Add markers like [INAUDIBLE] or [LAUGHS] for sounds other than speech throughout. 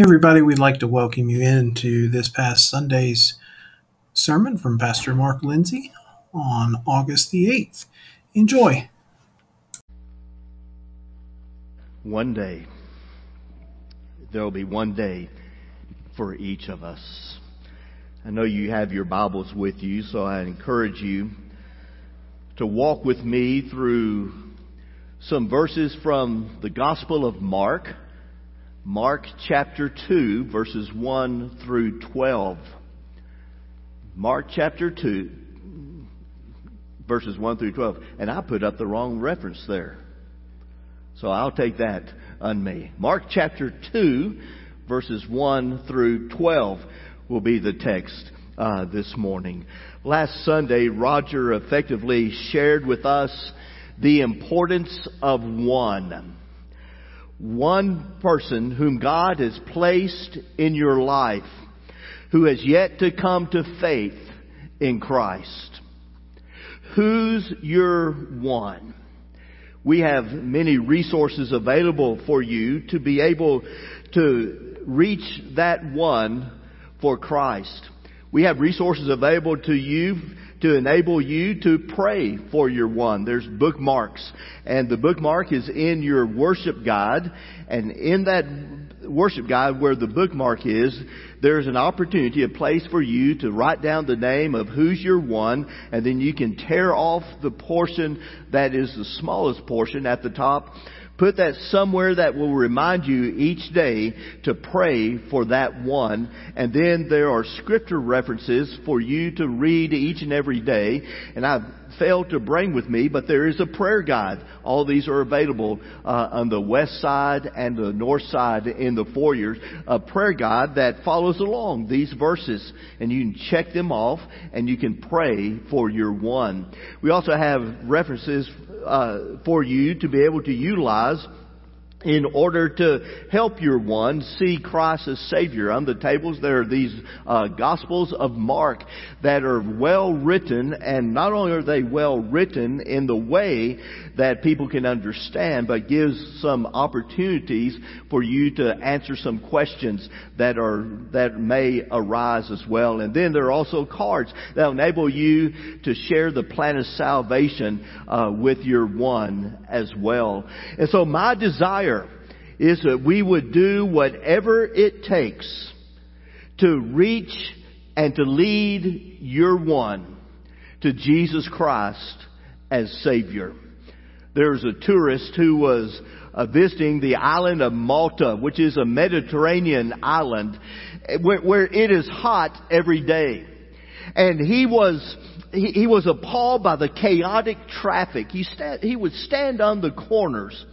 Everybody, we'd like to welcome you into this past Sunday's sermon from Pastor Mark Lindsay on August the 8th. Enjoy. One day, there will be one day for each of us. I know you have your Bibles with you, so I encourage you to walk with me through some verses from the Gospel of Mark Mark chapter 2, verses 1 through 12. Mark chapter 2, verses 1 through 12. And I put up the wrong reference there. So I'll take that on me. Mark chapter 2, verses 1 through 12 will be the text uh, this morning. Last Sunday, Roger effectively shared with us the importance of one one person whom God has placed in your life who has yet to come to faith in Christ. Who's your one? We have many resources available for you to be able to reach that one for Christ. We have resources available to you to enable you to pray for your one. There's bookmarks. And the bookmark is in your worship guide. And in that worship guide where the bookmark is, there's an opportunity, a place for you to write down the name of who's your one. And then you can tear off the portion that is the smallest portion at the top Put that somewhere that will remind you each day to pray for that one. And then there are scripture references for you to read each and every day. And I've failed to bring with me, but there is a prayer guide. All these are available uh, on the west side and the north side in the foyers. A prayer guide that follows along these verses, and you can check them off, and you can pray for your one. We also have references uh, for you to be able to utilize in order to help your one see Christ as Savior. On the tables there are these uh, Gospels of Mark that are well written, and not only are they well written in the way that people can understand, but gives some opportunities for you to answer some questions that are that may arise as well. And then there are also cards that enable you to share the plan of salvation uh, with your one as well. And so my desire is that we would do whatever it takes to reach and to lead your one to Jesus Christ as Savior. There's a tourist who was uh, visiting the island of Malta, which is a Mediterranean island where, where it is hot every day. And he was he, he was appalled by the chaotic traffic. He, sta- he would stand on the corners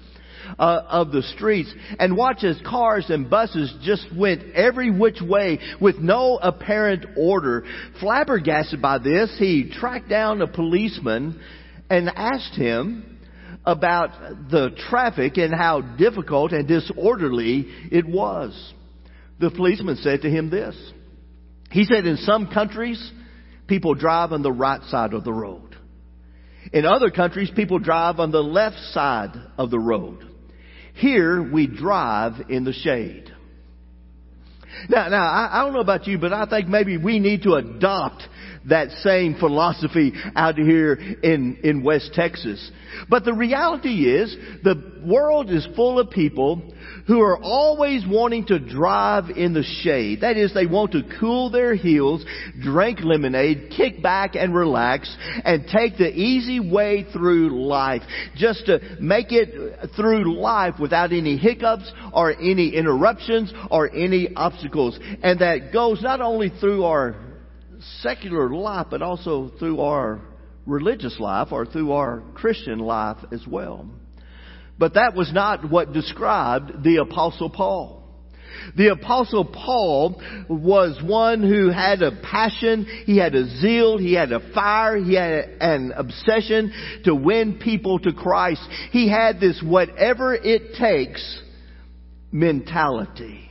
uh, of the streets and watch as cars and buses just went every which way with no apparent order. Flabbergasted by this, he tracked down a policeman and asked him about the traffic and how difficult and disorderly it was. The policeman said to him this. He said, in some countries, people drive on the right side of the road. In other countries, people drive on the left side of the road. Here we drive in the shade. Now, now, I, I don't know about you, but I think maybe we need to adopt that same philosophy out here in, in West Texas. But the reality is, the world is full of people who are always wanting to drive in the shade. That is, they want to cool their heels, drink lemonade, kick back and relax, and take the easy way through life. Just to make it through life without any hiccups or any interruptions or any obstacles. And that goes not only through our secular life, but also through our religious life or through our Christian life as well. But that was not what described the apostle Paul. The apostle Paul was one who had a passion, he had a zeal, he had a fire, he had an obsession to win people to Christ. He had this whatever it takes mentality.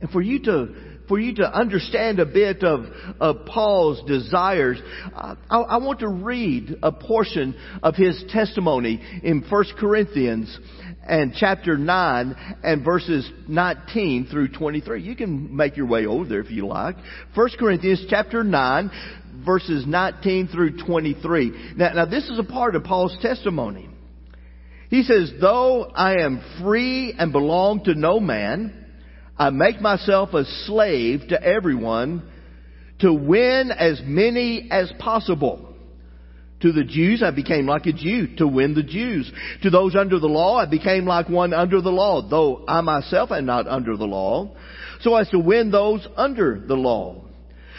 And for you to for you to understand a bit of, of Paul's desires, I, I, want to read a portion of his testimony in 1 Corinthians and chapter 9 and verses 19 through 23. You can make your way over there if you like. 1 Corinthians chapter 9 verses 19 through 23. Now, now this is a part of Paul's testimony. He says, though I am free and belong to no man, I make myself a slave to everyone to win as many as possible. To the Jews, I became like a Jew to win the Jews. To those under the law, I became like one under the law, though I myself am not under the law, so as to win those under the law.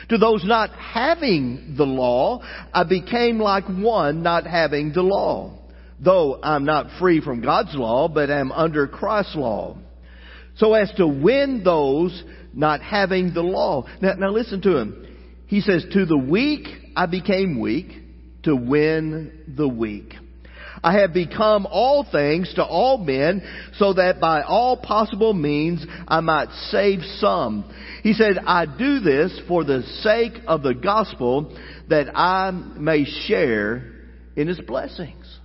To those not having the law, I became like one not having the law, though I'm not free from God's law, but am under Christ's law, so as to win those not having the law. Now, now listen to him. He says, to the weak I became weak to win the weak. I have become all things to all men so that by all possible means I might save some. He said, I do this for the sake of the gospel that I may share in his blessings.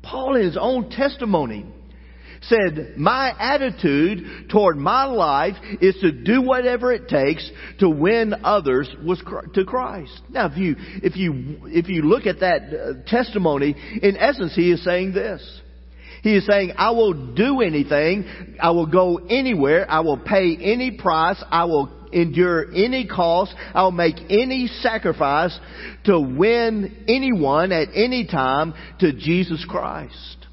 Paul in his own testimony said, my attitude toward my life is to do whatever it takes to win others to Christ. Now, if you, if you, if you look at that uh, testimony, in essence, he is saying this. He is saying, I will do anything. I will go anywhere. I will pay any price. I will endure any cost. I'll make any sacrifice to win anyone at any time to Jesus Christ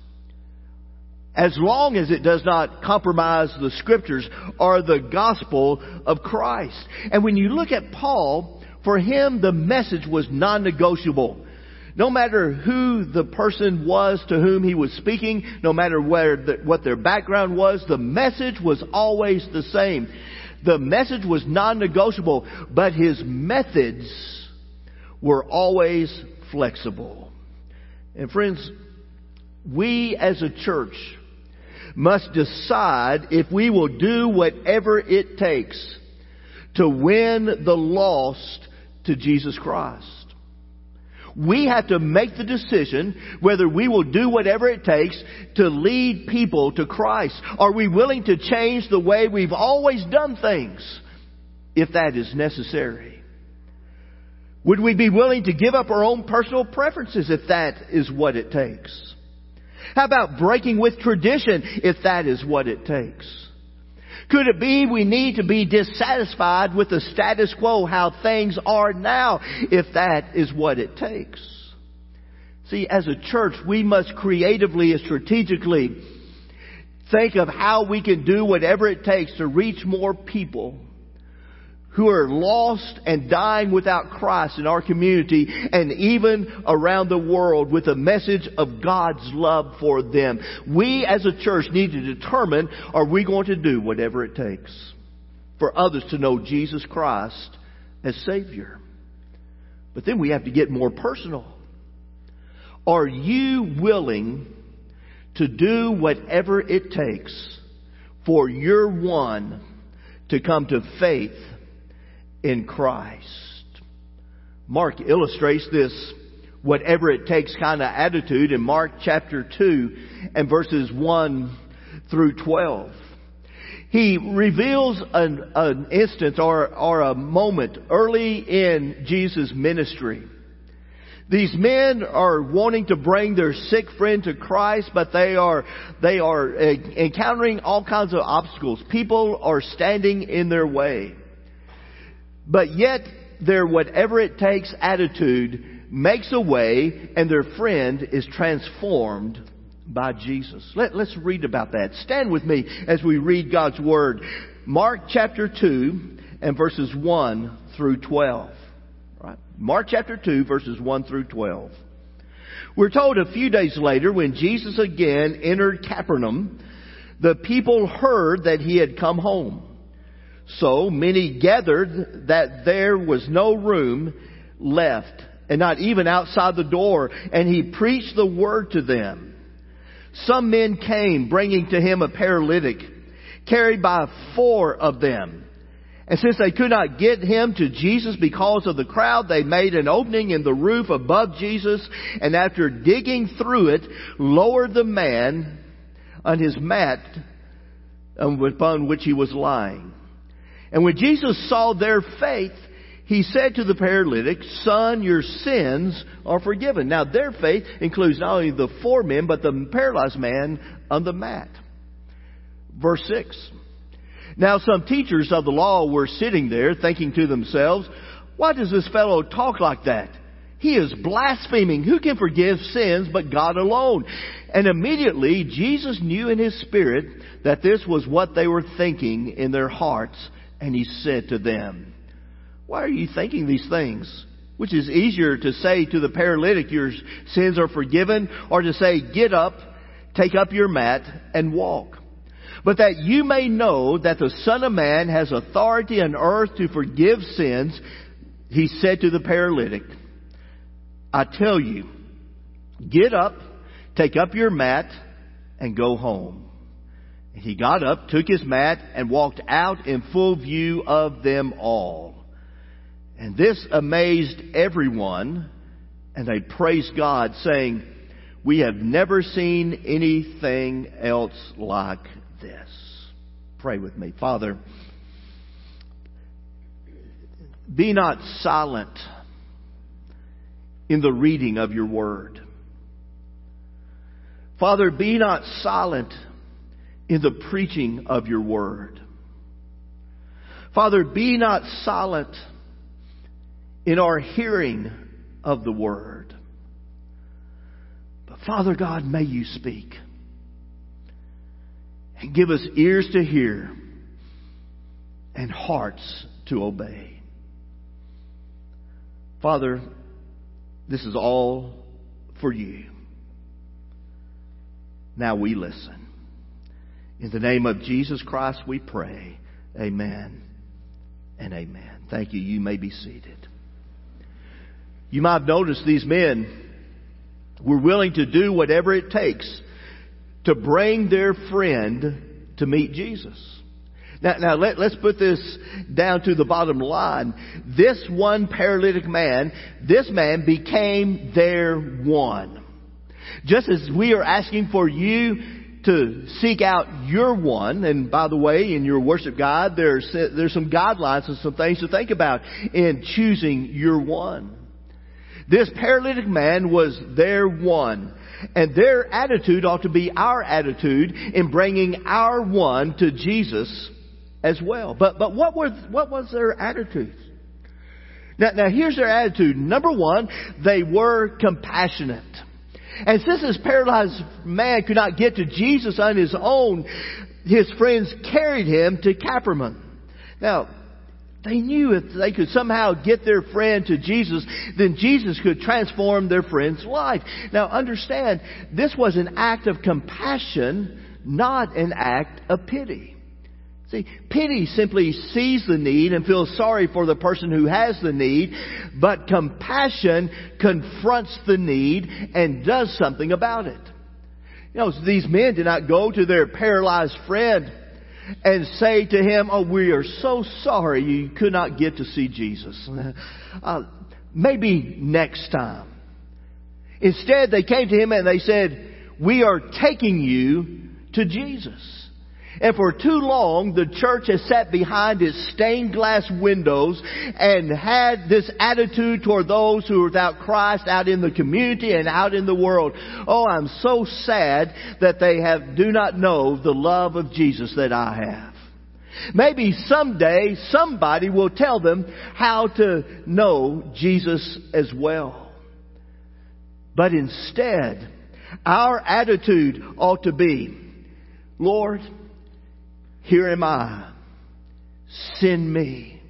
as long as it does not compromise the scriptures or the gospel of Christ. And when you look at Paul, for him the message was non-negotiable. No matter who the person was to whom he was speaking, no matter where the, what their background was, the message was always the same. The message was non-negotiable, but his methods were always flexible. And friends, we as a church must decide if we will do whatever it takes to win the lost to Jesus Christ. We have to make the decision whether we will do whatever it takes to lead people to Christ. Are we willing to change the way we've always done things if that is necessary? Would we be willing to give up our own personal preferences if that is what it takes? How about breaking with tradition if that is what it takes? Could it be we need to be dissatisfied with the status quo, how things are now, if that is what it takes? See, as a church, we must creatively and strategically think of how we can do whatever it takes to reach more people who are lost and dying without Christ in our community and even around the world with a message of God's love for them. We as a church need to determine are we going to do whatever it takes for others to know Jesus Christ as Savior. But then we have to get more personal. Are you willing to do whatever it takes for your one to come to faith in Christ. Mark illustrates this whatever it takes kind of attitude in Mark chapter 2 and verses 1 through 12. He reveals an, an instance or, or a moment early in Jesus' ministry. These men are wanting to bring their sick friend to Christ, but they are, they are encountering all kinds of obstacles. People are standing in their way. But yet, their whatever it takes attitude makes a way and their friend is transformed by Jesus. Let, us read about that. Stand with me as we read God's Word. Mark chapter 2 and verses 1 through 12. Right? Mark chapter 2 verses 1 through 12. We're told a few days later when Jesus again entered Capernaum, the people heard that he had come home. So many gathered that there was no room left, and not even outside the door, and he preached the word to them. Some men came bringing to him a paralytic, carried by four of them. And since they could not get him to Jesus because of the crowd, they made an opening in the roof above Jesus, and after digging through it, lowered the man on his mat upon which he was lying. And when Jesus saw their faith, he said to the paralytic, Son, your sins are forgiven. Now their faith includes not only the four men, but the paralyzed man on the mat. Verse 6. Now some teachers of the law were sitting there thinking to themselves, why does this fellow talk like that? He is blaspheming. Who can forgive sins but God alone? And immediately Jesus knew in his spirit that this was what they were thinking in their hearts, and he said to them, Why are you thinking these things? Which is easier to say to the paralytic, Your sins are forgiven, or to say, Get up, take up your mat, and walk. But that you may know that the Son of Man has authority on earth to forgive sins, he said to the paralytic, I tell you, get up, take up your mat, and go home. He got up, took his mat, and walked out in full view of them all. And this amazed everyone, and they praised God, saying, We have never seen anything else like this. Pray with me. Father, be not silent in the reading of your word. Father, be not silent in the preaching of your word. Father, be not silent in our hearing of the word. But Father God, may you speak and give us ears to hear and hearts to obey. Father, this is all for you. Now we listen. In the name of Jesus Christ we pray. Amen and amen. Thank you. You may be seated. You might have noticed these men were willing to do whatever it takes to bring their friend to meet Jesus. Now, now let, let's put this down to the bottom line. This one paralytic man, this man became their one. Just as we are asking for you to seek out your one, and by the way, in your worship guide, there's, there's some guidelines and some things to think about in choosing your one. This paralytic man was their one. And their attitude ought to be our attitude in bringing our one to Jesus as well. But, but what was, what was their attitude? Now, now here's their attitude. Number one, they were compassionate. And since this paralyzed man could not get to Jesus on his own, his friends carried him to Capernaum. Now, they knew if they could somehow get their friend to Jesus, then Jesus could transform their friend's life. Now understand, this was an act of compassion, not an act of pity. See, pity simply sees the need and feels sorry for the person who has the need, but compassion confronts the need and does something about it. You know, these men did not go to their paralyzed friend and say to him, Oh, we are so sorry you could not get to see Jesus. [LAUGHS] Uh, maybe next time. Instead, they came to him and they said, We are taking you to Jesus. And for too long, the church has sat behind its stained glass windows and had this attitude toward those who are without Christ out in the community and out in the world. Oh, I'm so sad that they have, do not know the love of Jesus that I have. Maybe someday somebody will tell them how to know Jesus as well. But instead, our attitude ought to be, Lord, here am I. Send me.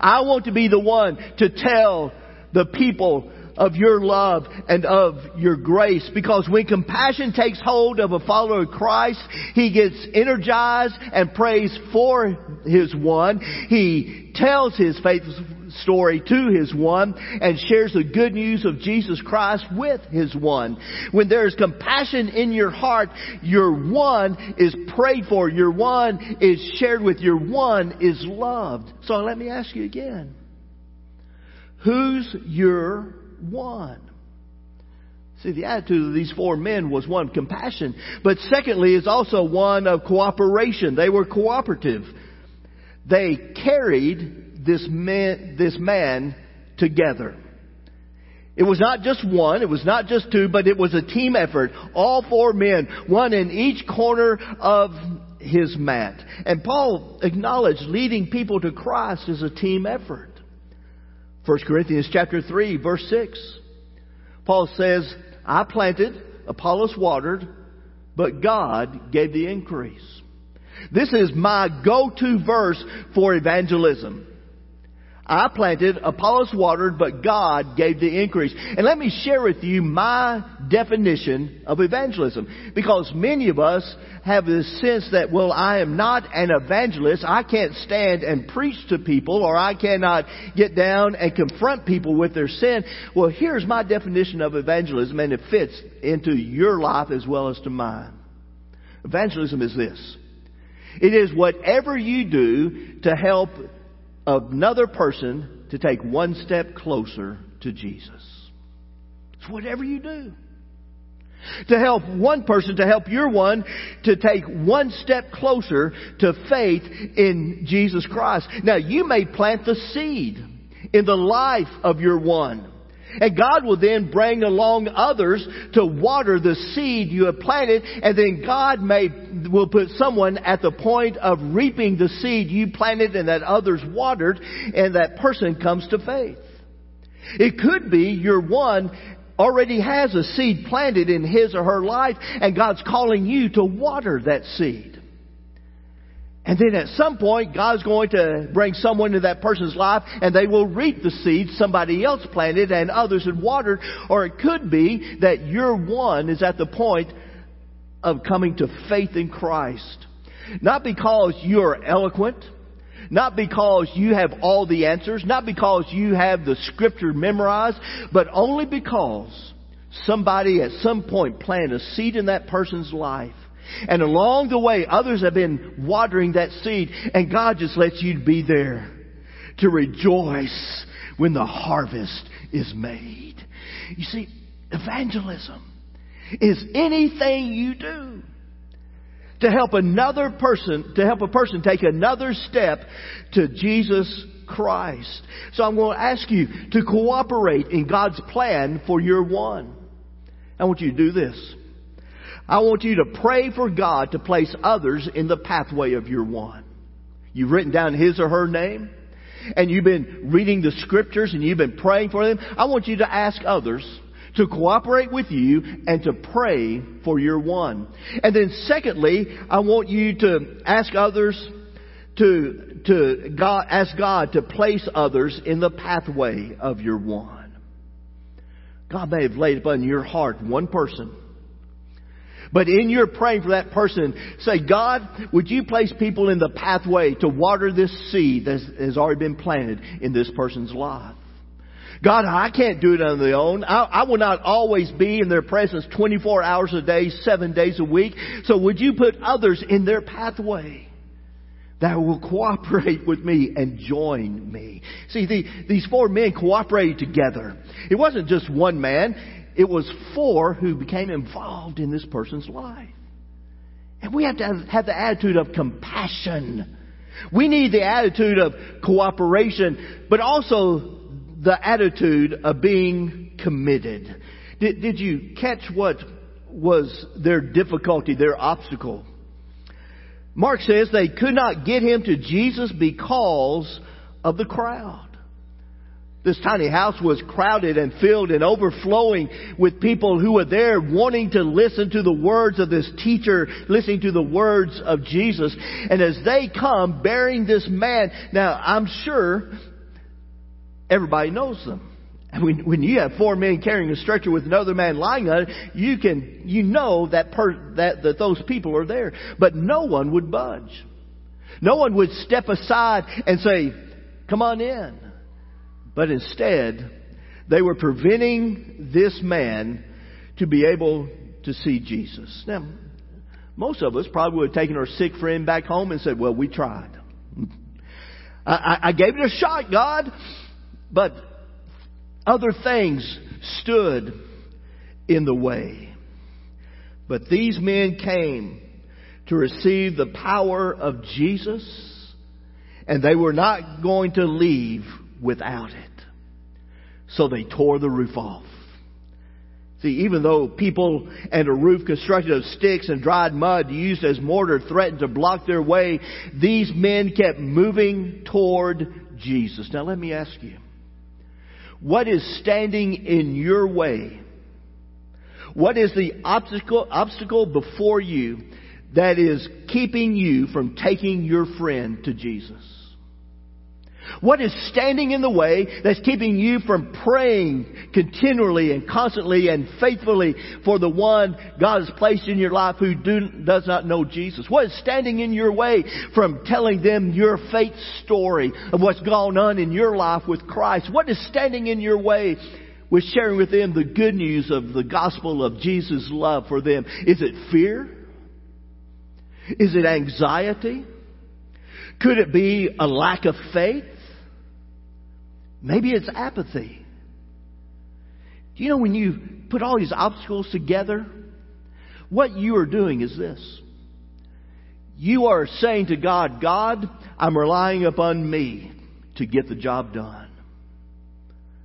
I want to be the one to tell the people of your love and of your grace. Because when compassion takes hold of a follower of Christ, he gets energized and prays for his one. He tells his faith story to his one and shares the good news of Jesus Christ with his one. When there is compassion in your heart, your one is prayed for, your one is shared with, your one is loved. So let me ask you again. Who's your one. See, the attitude of these four men was one compassion, but secondly is also one of cooperation. They were cooperative. They carried this man, this man together. It was not just one, it was not just two, but it was a team effort. All four men, one in each corner of his mat. And Paul acknowledged leading people to Christ is a team effort. 1 Corinthians chapter 3 verse 6. Paul says, I planted, Apollos watered, but God gave the increase. This is my go-to verse for evangelism. I planted, Apollos watered, but God gave the increase. And let me share with you my definition of evangelism. Because many of us have this sense that, well, I am not an evangelist. I can't stand and preach to people, or I cannot get down and confront people with their sin. Well, here's my definition of evangelism, and it fits into your life as well as to mine. Evangelism is this. It is whatever you do to help another person to take one step closer to Jesus. It's whatever you do. To help one person, to help your one, to take one step closer to faith in Jesus Christ. Now, you may plant the seed in the life of your one. And God will then bring along others to water the seed you have planted, and then God may, will put someone at the point of reaping the seed you planted and that others watered, and that person comes to faith. It could be your one already has a seed planted in his or her life, and God's calling you to water that seed. And then at some point, God's going to bring someone into that person's life and they will reap the seed somebody else planted and others had watered. Or it could be that your one is at the point of coming to faith in Christ. Not because you're eloquent, not because you have all the answers, not because you have the scripture memorized, but only because somebody at some point planted a seed in that person's life and along the way, others have been watering that seed, and God just lets you be there to rejoice when the harvest is made. You see, evangelism is anything you do to help another person, to help a person take another step to Jesus Christ. So I'm going to ask you to cooperate in God's plan for your one. I want you to do this. I want you to pray for God to place others in the pathway of your one. You've written down his or her name, and you've been reading the scriptures and you've been praying for them. I want you to ask others to cooperate with you and to pray for your one. And then secondly, I want you to ask others to, to God, ask God to place others in the pathway of your one. God may have laid upon your heart one person but in your praying for that person, say, God, would you place people in the pathway to water this seed that has already been planted in this person's life? God, I can't do it on my own. I, I, will not always be in their presence 24 hours a day, seven days a week. So would you put others in their pathway that will cooperate with me and join me? See, the, these four men cooperated together. It wasn't just one man. It was four who became involved in this person's life. And we have to have the attitude of compassion. We need the attitude of cooperation, but also the attitude of being committed. Did, did you catch what was their difficulty, their obstacle? Mark says they could not get him to Jesus because of the crowd. This tiny house was crowded and filled and overflowing with people who were there wanting to listen to the words of this teacher, listening to the words of Jesus. And as they come bearing this man, now I'm sure everybody knows them. When, when you have four men carrying a stretcher with another man lying on it, you can, you know that, per, that, that those people are there. But no one would budge. No one would step aside and say, come on in. But instead, they were preventing this man to be able to see Jesus. Now, most of us probably would have taken our sick friend back home and said, well, we tried. I, I gave it a shot, God, but other things stood in the way. But these men came to receive the power of Jesus, and they were not going to leave without it. So they tore the roof off. See, even though people and a roof constructed of sticks and dried mud used as mortar threatened to block their way, these men kept moving toward Jesus. Now let me ask you, what is standing in your way? What is the obstacle, obstacle before you that is keeping you from taking your friend to Jesus? What is standing in the way that's keeping you from praying continually and constantly and faithfully for the one God has placed in your life who do, does not know Jesus? What is standing in your way from telling them your faith story of what's gone on in your life with Christ? What is standing in your way with sharing with them the good news of the gospel of Jesus' love for them? Is it fear? Is it anxiety? Could it be a lack of faith? Maybe it's apathy. Do you know when you put all these obstacles together, what you are doing is this. You are saying to God, God, I'm relying upon me to get the job done.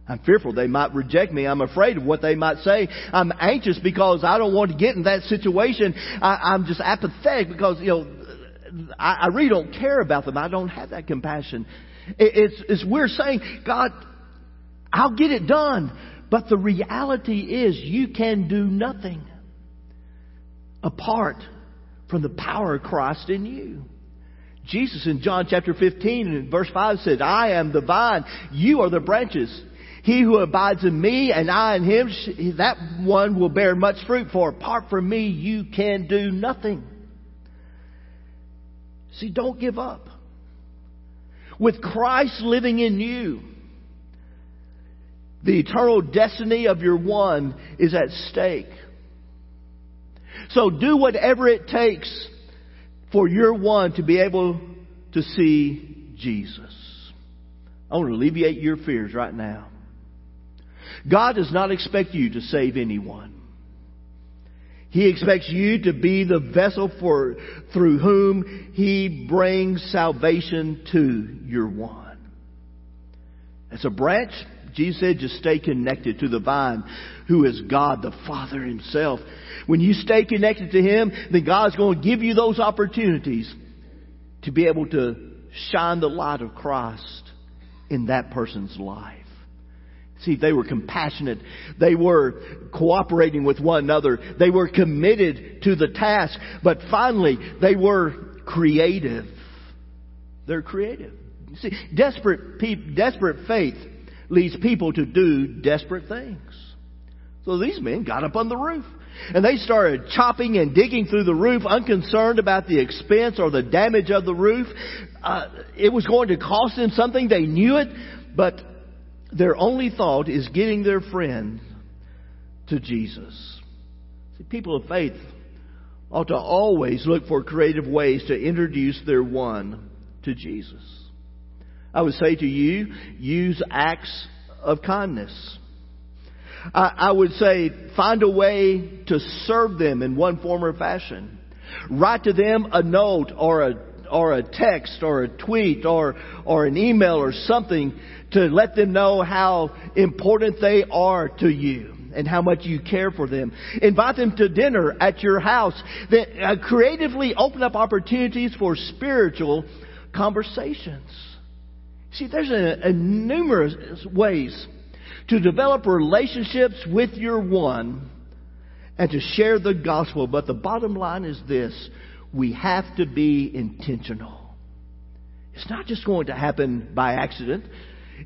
I'm fearful they might reject me. I'm afraid of what they might say. I'm anxious because I don't want to get in that situation. I, am just apathetic because, you know, I, I really don't care about them. I don't have that compassion. It's, it's we're saying, God, I'll get it done. But the reality is you can do nothing apart from the power of Christ in you. Jesus in John chapter 15 and verse 5 said, I am the vine, you are the branches. He who abides in me and I in him, that one will bear much fruit, for apart from me you can do nothing. See, don't give up with Christ living in you, the eternal destiny of your one is at stake. So do whatever it takes for your one to be able to see Jesus. I want to alleviate your fears right now. God does not expect you to save anyone. He expects you to be the vessel for, through whom He brings salvation to your one. As a branch, Jesus said, just stay connected to the vine, who is God the Father Himself. When you stay connected to Him, then God's going to give you those opportunities to be able to shine the light of Christ in that person's life. See, they were compassionate. They were cooperating with one another. They were committed to the task. But finally, they were creative. They're creative. See, desperate, pe- desperate faith leads people to do desperate things. So these men got up on the roof. And they started chopping and digging through the roof, unconcerned about the expense or the damage of the roof. Uh, it was going to cost them something. They knew it. But their only thought is getting their friend to Jesus. See, people of faith ought to always look for creative ways to introduce their one to Jesus. I would say to you, use acts of kindness. I, I would say find a way to serve them in one form or fashion. Write to them a note or a or a text or a tweet or or an email or something to let them know how important they are to you and how much you care for them. Invite them to dinner at your house. That uh, creatively open up opportunities for spiritual conversations. See, there's a, a numerous ways to develop relationships with your one and to share the gospel. But the bottom line is this: we have to be intentional. It's not just going to happen by accident.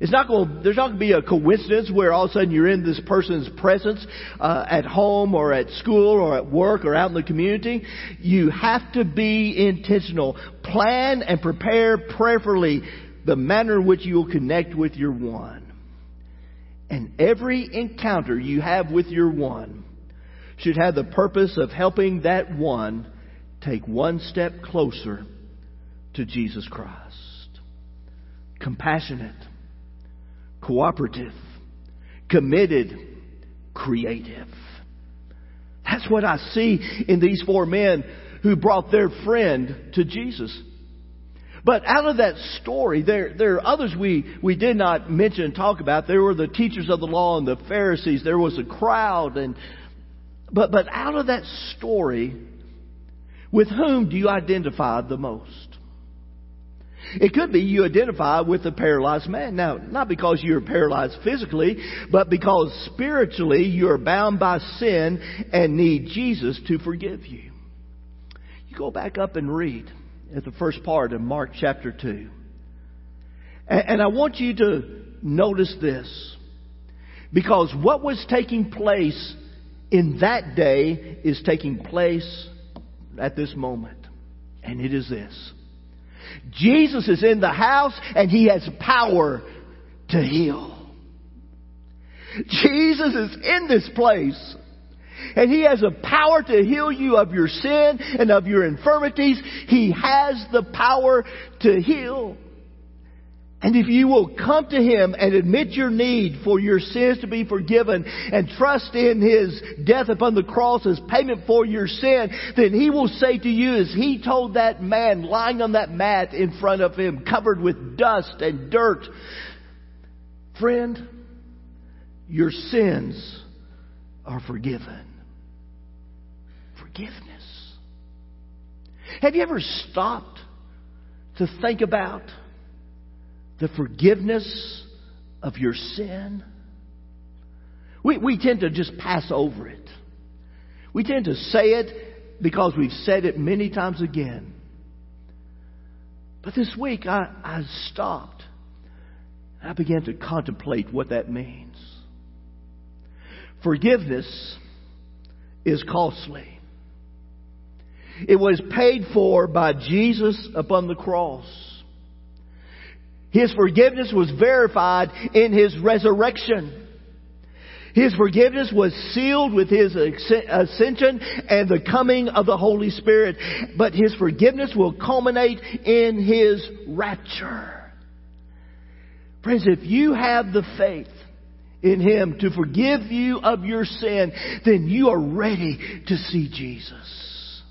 It's not going. There's not going to be a coincidence where all of a sudden you're in this person's presence uh, at home or at school or at work or out in the community. You have to be intentional. Plan and prepare prayerfully the manner in which you will connect with your one. And every encounter you have with your one should have the purpose of helping that one take one step closer to Jesus Christ. Compassionate cooperative, committed, creative. That's what I see in these four men who brought their friend to Jesus. But out of that story, there, there are others we, we did not mention and talk about. There were the teachers of the law and the Pharisees. There was a crowd and, but, but out of that story, with whom do you identify the most? It could be you identify with the paralyzed man. Now, not because you're paralyzed physically, but because spiritually you're bound by sin and need Jesus to forgive you. You go back up and read at the first part of Mark chapter 2. And, I want you to notice this. Because what was taking place in that day is taking place at this moment. And it is this. Jesus is in the house and he has power to heal. Jesus is in this place. And He has a power to heal you of your sin and of your infirmities. He has the power to heal. And if you will come to Him and admit your need for your sins to be forgiven and trust in His death upon the cross as payment for your sin, then He will say to you as He told that man lying on that mat in front of Him, covered with dust and dirt, friend, your sins are forgiven. Forgiveness. Have you ever stopped to think about the forgiveness of your sin. We, we tend to just pass over it. We tend to say it because we've said it many times again. But this week I, I stopped. I began to contemplate what that means. Forgiveness is costly. It was paid for by Jesus upon the cross. His forgiveness was verified in His resurrection. His forgiveness was sealed with His ascension and the coming of the Holy Spirit. But His forgiveness will culminate in His rapture. Friends, if you have the faith in Him to forgive you of your sin, then you are ready to see Jesus.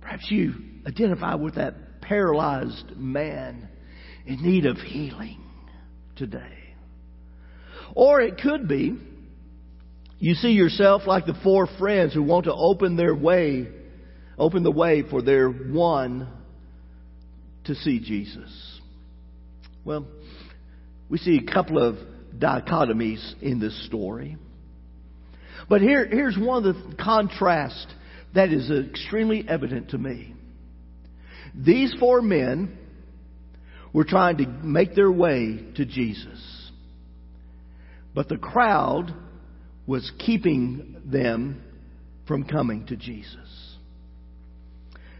Perhaps you identify with that paralyzed man in need of healing today. Or it could be you see yourself like the four friends who want to open their way, open the way for their one to see Jesus. Well, we see a couple of dichotomies in this story. But here, here's one of the contrasts that is extremely evident to me. These four men were trying to make their way to Jesus. But the crowd was keeping them from coming to Jesus.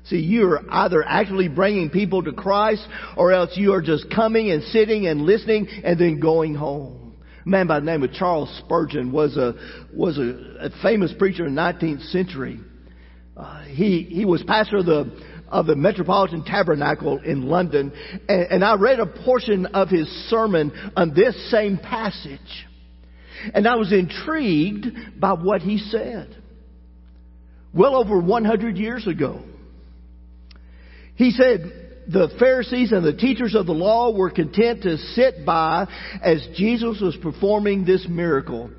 See, you're either actually bringing people to Christ or else you are just coming and sitting and listening and then going home. A man by the name of Charles Spurgeon was a, was a, a famous preacher in the 19th century. Uh, he, he was pastor of the of the Metropolitan Tabernacle in London, and, and I read a portion of his sermon on this same passage. And I was intrigued by what he said. Well over 100 years ago. He said, the Pharisees and the teachers of the law were content to sit by as Jesus was performing this miracle.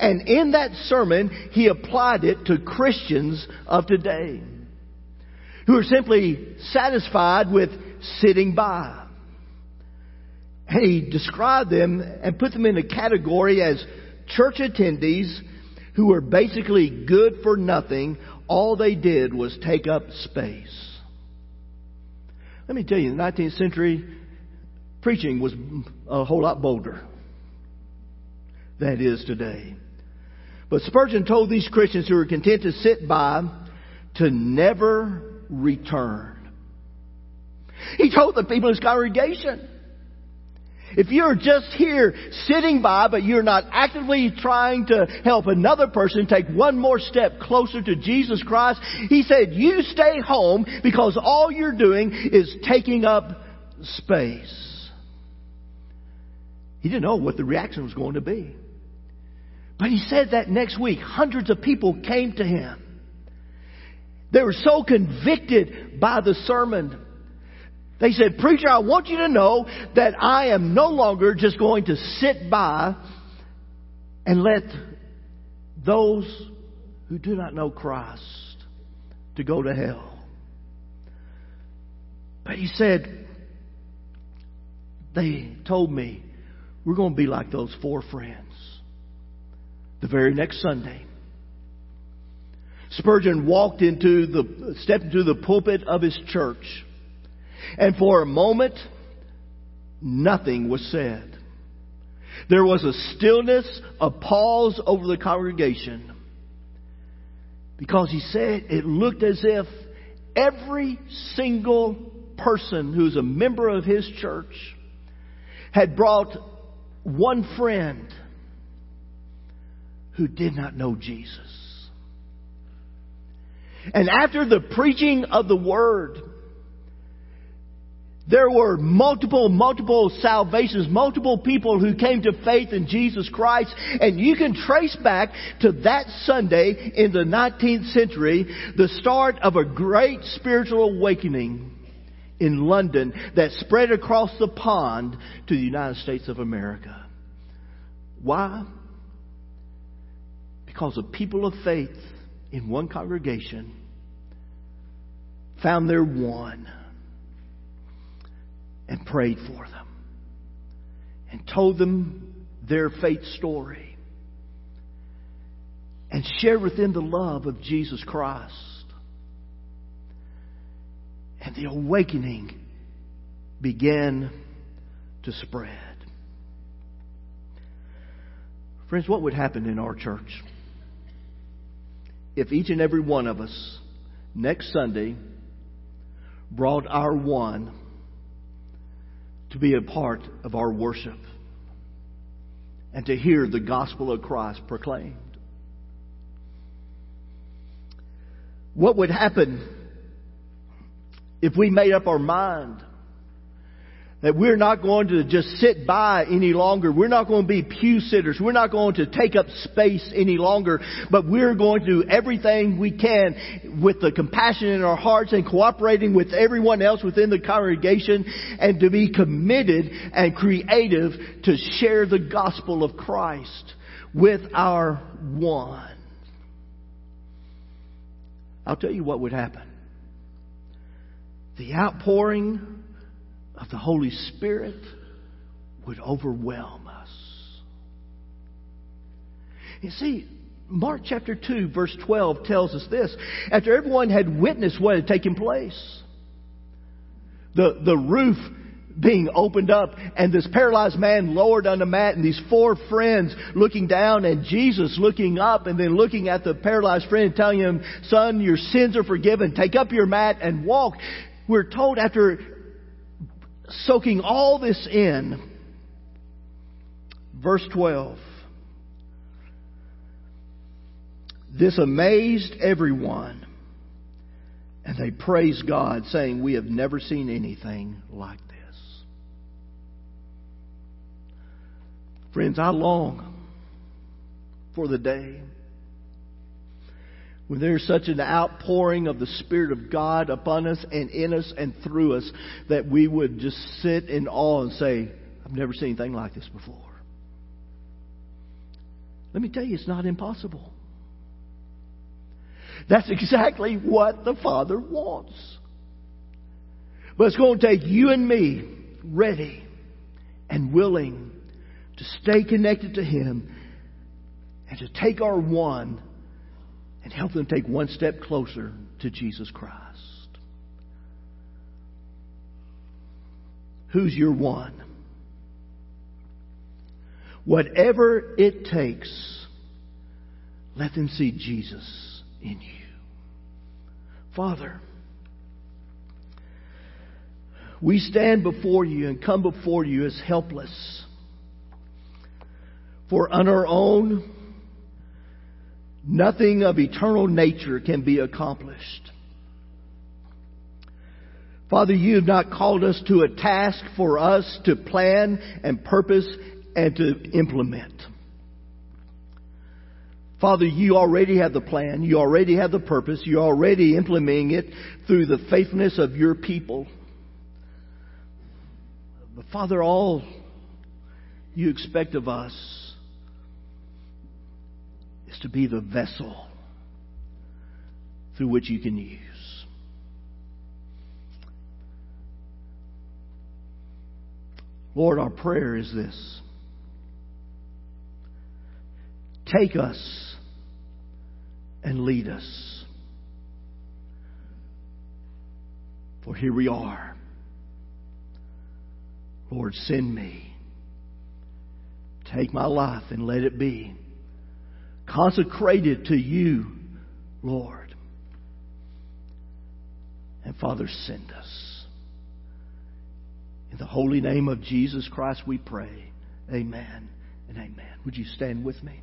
And in that sermon, he applied it to Christians of today who are simply satisfied with sitting by. And he described them and put them in a category as church attendees who were basically good for nothing. All they did was take up space. Let me tell you, in the 19th century, preaching was a whole lot bolder than it is today. But Spurgeon told these Christians who were content to sit by to never return. He told the people in his congregation, if you're just here sitting by, but you're not actively trying to help another person take one more step closer to Jesus Christ, he said, you stay home because all you're doing is taking up space. He didn't know what the reaction was going to be. But he said that next week, hundreds of people came to him. They were so convicted by the sermon. They said, Preacher, I want you to know that I am no longer just going to sit by and let those who do not know Christ to go to hell. But he said, they told me, we're going to be like those four friends. The very next Sunday, Spurgeon walked into the, stepped into the pulpit of his church. And for a moment, nothing was said. There was a stillness, a pause over the congregation. Because he said it looked as if every single person who's a member of his church had brought one friend who did not know Jesus. And after the preaching of the word, there were multiple, multiple salvations, multiple people who came to faith in Jesus Christ, and you can trace back to that Sunday in the 19th century the start of a great spiritual awakening in London that spread across the pond to the United States of America. Why? Because of people of faith in one congregation found their one and prayed for them and told them their faith story and shared with them the love of Jesus Christ. And the awakening began to spread. Friends, what would happen in our church if each and every one of us next Sunday brought our one to be a part of our worship and to hear the gospel of Christ proclaimed. What would happen if we made up our mind that we're not going to just sit by any longer. We're not going to be pew sitters. We're not going to take up space any longer, but we're going to do everything we can with the compassion in our hearts and cooperating with everyone else within the congregation and to be committed and creative to share the gospel of Christ with our one. I'll tell you what would happen. The outpouring of the Holy Spirit would overwhelm us. You see, Mark chapter 2 verse 12 tells us this. After everyone had witnessed what had taken place, the, the roof being opened up and this paralyzed man lowered on the mat and these four friends looking down and Jesus looking up and then looking at the paralyzed friend telling him, son, your sins are forgiven. Take up your mat and walk. We're told after soaking all this in, verse 12. This amazed everyone, and they praised God, saying, We have never seen anything like this. Friends, I long for the day when there's such an outpouring of the Spirit of God upon us and in us and through us that we would just sit in awe and say, I've never seen anything like this before. Let me tell you, it's not impossible. That's exactly what the Father wants. But it's going to take you and me ready and willing to stay connected to Him and to take our one and help them take one step closer to Jesus Christ. Who's your one? Whatever it takes, let them see Jesus in you. Father, we stand before you and come before you as helpless. For on our own, Nothing of eternal nature can be accomplished. Father, you have not called us to a task for us to plan and purpose and to implement. Father, you already have the plan. You already have the purpose. You're already implementing it through the faithfulness of your people. But Father, all you expect of us to be the vessel through which you can use. Lord, our prayer is this. Take us and lead us. For here we are. Lord, send me. Take my life and let it be consecrated to you, Lord. And Father, send us. In the holy name of Jesus Christ we pray. Amen and amen. Would you stand with me?